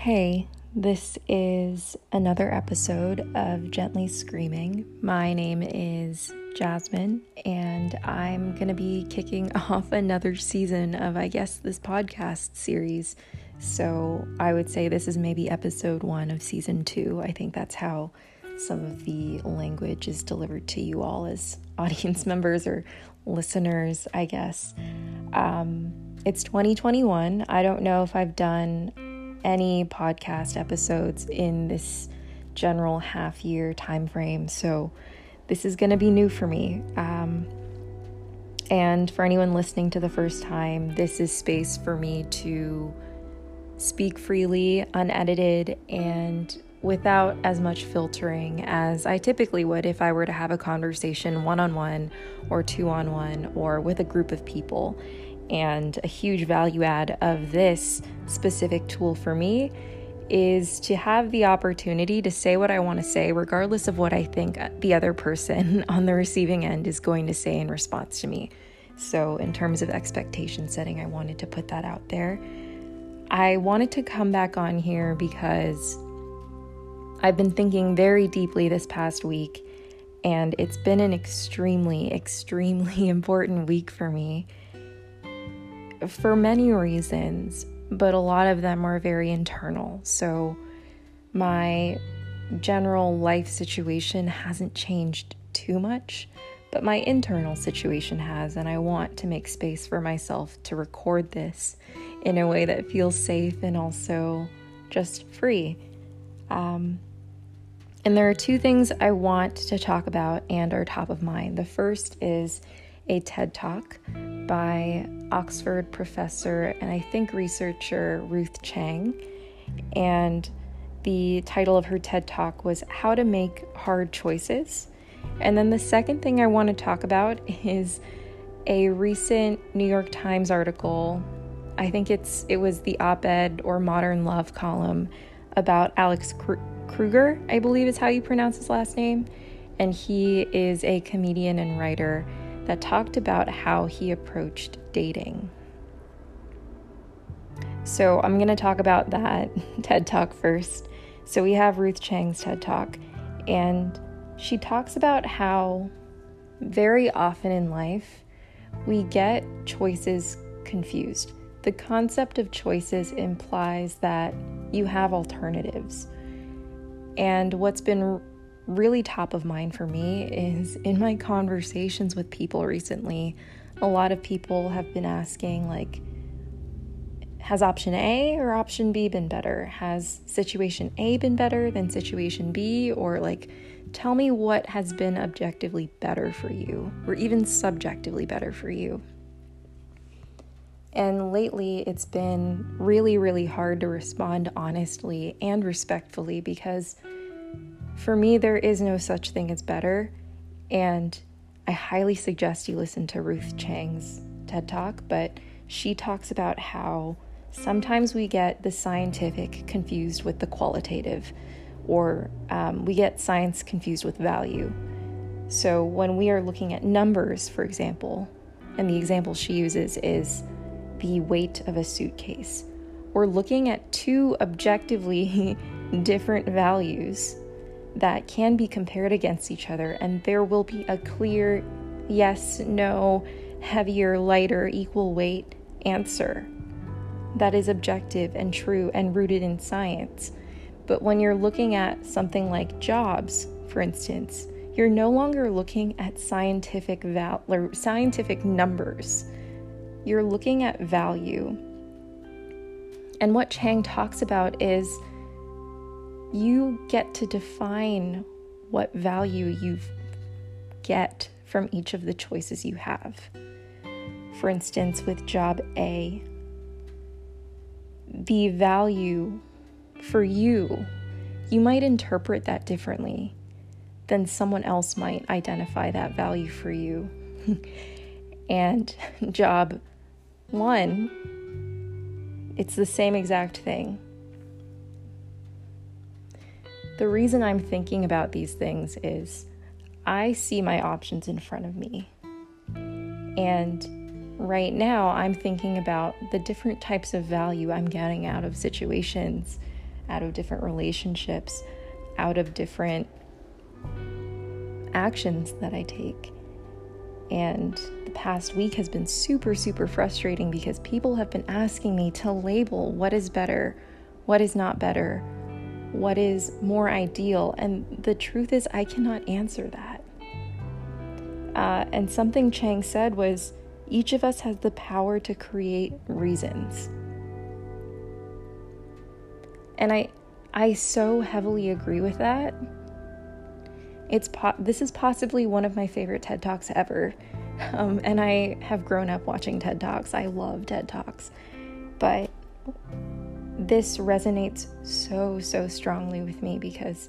Hey, this is another episode of Gently Screaming. My name is Jasmine, and I'm going to be kicking off another season of, I guess, this podcast series. So I would say this is maybe episode one of season two. I think that's how some of the language is delivered to you all as audience members or listeners, I guess. Um, it's 2021. I don't know if I've done any podcast episodes in this general half year time frame. So this is going to be new for me. Um, and for anyone listening to the first time, this is space for me to speak freely, unedited, and without as much filtering as I typically would if I were to have a conversation one on one or two on one or with a group of people. And a huge value add of this specific tool for me is to have the opportunity to say what I want to say, regardless of what I think the other person on the receiving end is going to say in response to me. So, in terms of expectation setting, I wanted to put that out there. I wanted to come back on here because I've been thinking very deeply this past week, and it's been an extremely, extremely important week for me for many reasons, but a lot of them are very internal. So, my general life situation hasn't changed too much, but my internal situation has, and I want to make space for myself to record this in a way that feels safe and also just free. Um, and there are two things I want to talk about and are top of mind. The first is a TED Talk by Oxford professor and I think researcher Ruth Chang. And the title of her TED Talk was How to Make Hard Choices. And then the second thing I want to talk about is a recent New York Times article. I think it's it was the op-ed or Modern Love column about Alex Kruger, I believe is how you pronounce his last name. And he is a comedian and writer that talked about how he approached dating. So I'm going to talk about that TED Talk first. So we have Ruth Chang's TED Talk, and she talks about how very often in life we get choices confused. The concept of choices implies that you have alternatives. And what's been really top of mind for me is in my conversations with people recently, a lot of people have been asking, like, has option A or option B been better? Has situation A been better than situation B? Or, like, tell me what has been objectively better for you, or even subjectively better for you. And lately, it's been really, really hard to respond honestly and respectfully because for me, there is no such thing as better. And I highly suggest you listen to Ruth Chang's TED Talk, but she talks about how sometimes we get the scientific confused with the qualitative, or um, we get science confused with value. So when we are looking at numbers, for example, and the example she uses is the weight of a suitcase. We're looking at two objectively different values that can be compared against each other, and there will be a clear yes, no, heavier, lighter, equal weight answer that is objective and true and rooted in science. But when you're looking at something like jobs, for instance, you're no longer looking at scientific val- scientific numbers you're looking at value. And what Chang talks about is you get to define what value you get from each of the choices you have. For instance, with job A, the value for you, you might interpret that differently than someone else might identify that value for you. and job one, it's the same exact thing. The reason I'm thinking about these things is I see my options in front of me. And right now, I'm thinking about the different types of value I'm getting out of situations out of different relationships, out of different actions that I take. And the past week has been super, super frustrating because people have been asking me to label what is better, what is not better, what is more ideal. And the truth is, I cannot answer that. Uh, and something Chang said was each of us has the power to create reasons. And I, I so heavily agree with that. It's po- this is possibly one of my favorite TED Talks ever. Um, and I have grown up watching TED Talks. I love TED Talks. But this resonates so, so strongly with me because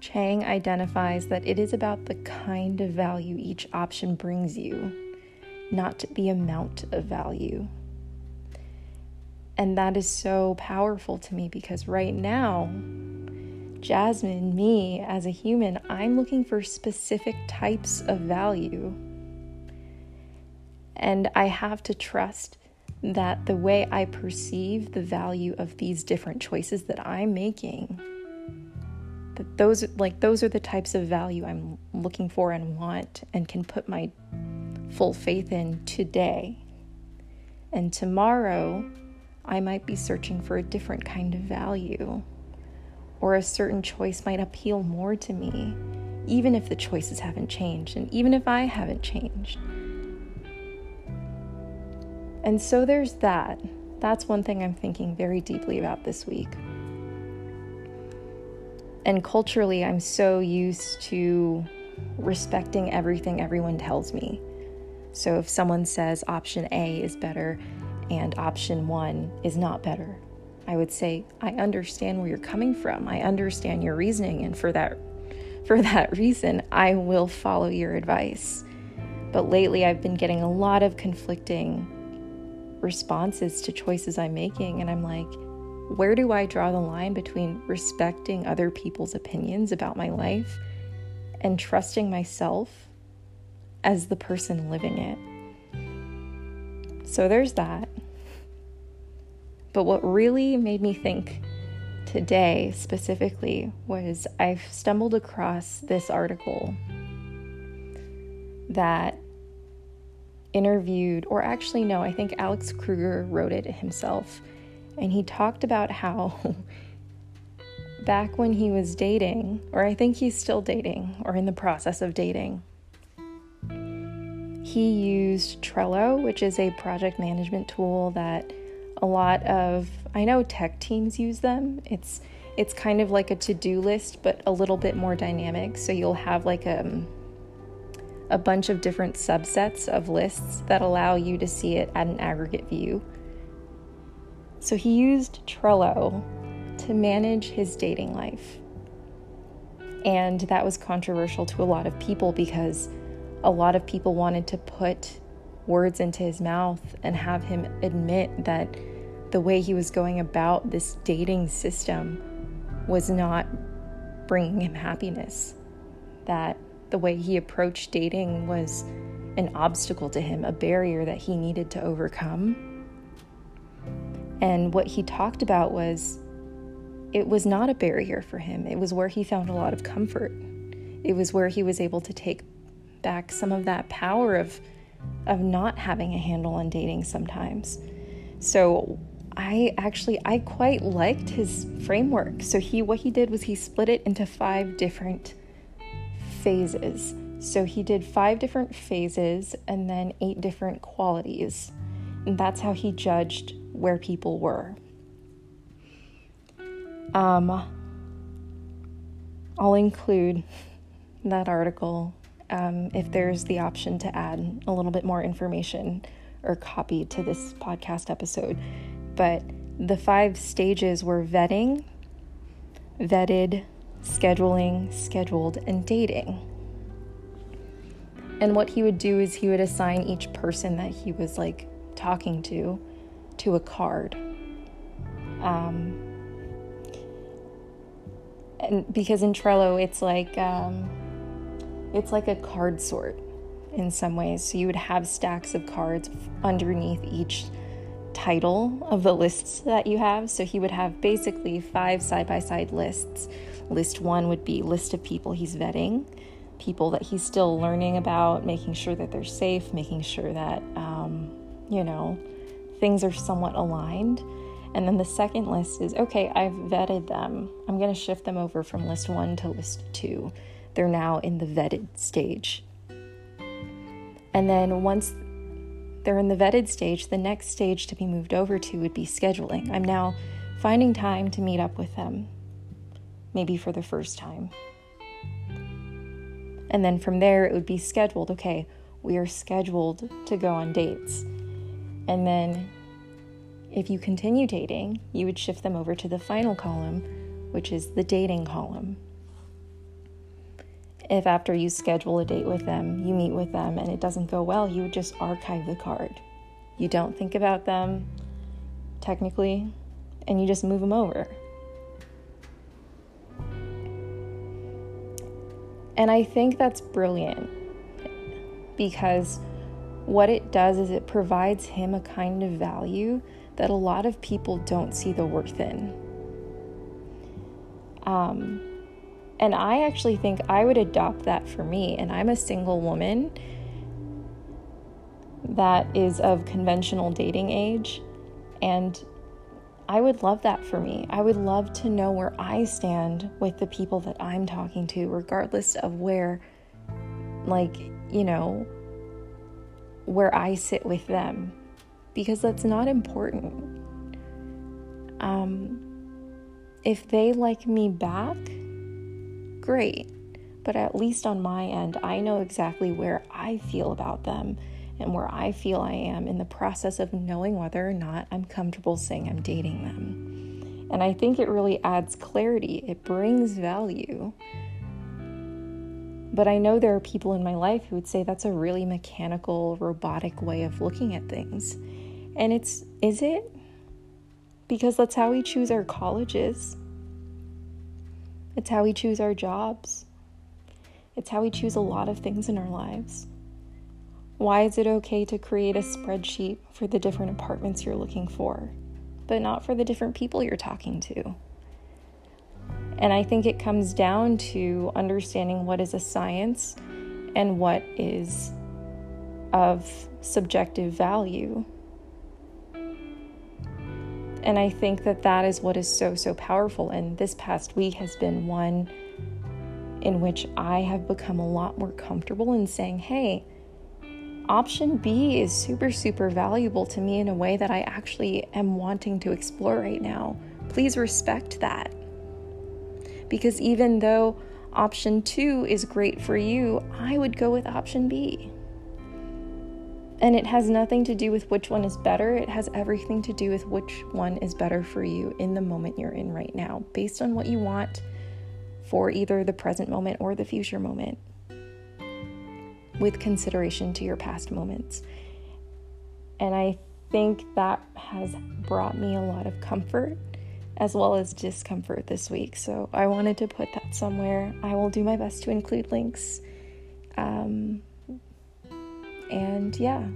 Chang identifies that it is about the kind of value each option brings you, not the amount of value. And that is so powerful to me because right now, Jasmine, me as a human, I'm looking for specific types of value. And I have to trust that the way I perceive the value of these different choices that I'm making, that those like those are the types of value I'm looking for and want and can put my full faith in today. And tomorrow, I might be searching for a different kind of value, or a certain choice might appeal more to me, even if the choices haven't changed, and even if I haven't changed. And so there's that. That's one thing I'm thinking very deeply about this week. And culturally, I'm so used to respecting everything everyone tells me. So if someone says option A is better and option one is not better, I would say, I understand where you're coming from. I understand your reasoning, and for that for that reason, I will follow your advice. But lately I've been getting a lot of conflicting responses to choices I'm making. And I'm like, where do I draw the line between respecting other people's opinions about my life and trusting myself as the person living it? So there's that. But what really made me think today specifically was I've stumbled across this article that interviewed, or actually, no, I think Alex Kruger wrote it himself. And he talked about how back when he was dating, or I think he's still dating, or in the process of dating, he used Trello, which is a project management tool that a lot of I know tech teams use them. It's it's kind of like a to-do list but a little bit more dynamic. So you'll have like a um, a bunch of different subsets of lists that allow you to see it at an aggregate view. So he used Trello to manage his dating life. And that was controversial to a lot of people because a lot of people wanted to put words into his mouth and have him admit that the way he was going about this dating system was not bringing him happiness. That the way he approached dating was an obstacle to him, a barrier that he needed to overcome. And what he talked about was it was not a barrier for him, it was where he found a lot of comfort. It was where he was able to take back some of that power of of not having a handle on dating sometimes. So I actually I quite liked his framework. So he what he did was he split it into five different phases. So he did five different phases and then eight different qualities. And that's how he judged where people were. Um, I'll include that article um, if there's the option to add a little bit more information or copy to this podcast episode. But the five stages were vetting, vetted, scheduling, scheduled, and dating. And what he would do is he would assign each person that he was like talking to to a card. Um, and because in Trello it's like um, it's like a card sort in some ways. So you would have stacks of cards underneath each title of the lists that you have. So he would have basically five side by side lists. List one would be list of people he's vetting, people that he's still learning about, making sure that they're safe, making sure that, um, you know, things are somewhat aligned. And then the second list is okay, I've vetted them. I'm going to shift them over from list one to list two. They're now in the vetted stage. And then once they're in the vetted stage, the next stage to be moved over to would be scheduling. I'm now finding time to meet up with them, maybe for the first time. And then from there, it would be scheduled. Okay, we are scheduled to go on dates. And then if you continue dating, you would shift them over to the final column, which is the dating column. If after you schedule a date with them, you meet with them and it doesn't go well, you would just archive the card. You don't think about them technically, and you just move them over. And I think that's brilliant because what it does is it provides him a kind of value that a lot of people don't see the worth in. Um, and I actually think I would adopt that for me. And I'm a single woman that is of conventional dating age. And I would love that for me. I would love to know where I stand with the people that I'm talking to, regardless of where, like, you know, where I sit with them because that's not important. Um, if they like me back, great. But at least on my end, I know exactly where I feel about them and where I feel I am in the process of knowing whether or not I'm comfortable saying I'm dating them. And I think it really adds clarity, it brings value. But I know there are people in my life who would say that's a really mechanical, robotic way of looking at things. And it's, is it? Because that's how we choose our colleges. It's how we choose our jobs. It's how we choose a lot of things in our lives. Why is it okay to create a spreadsheet for the different apartments you're looking for, but not for the different people you're talking to? And I think it comes down to understanding what is a science and what is of subjective value. And I think that that is what is so, so powerful. And this past week has been one in which I have become a lot more comfortable in saying, hey, option B is super, super valuable to me in a way that I actually am wanting to explore right now. Please respect that. Because even though option two is great for you, I would go with option B. And it has nothing to do with which one is better. It has everything to do with which one is better for you in the moment you're in right now, based on what you want for either the present moment or the future moment, with consideration to your past moments. And I think that has brought me a lot of comfort as well as discomfort this week. So I wanted to put that somewhere. I will do my best to include links. Um, and yeah,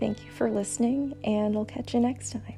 thank you for listening, and I'll catch you next time.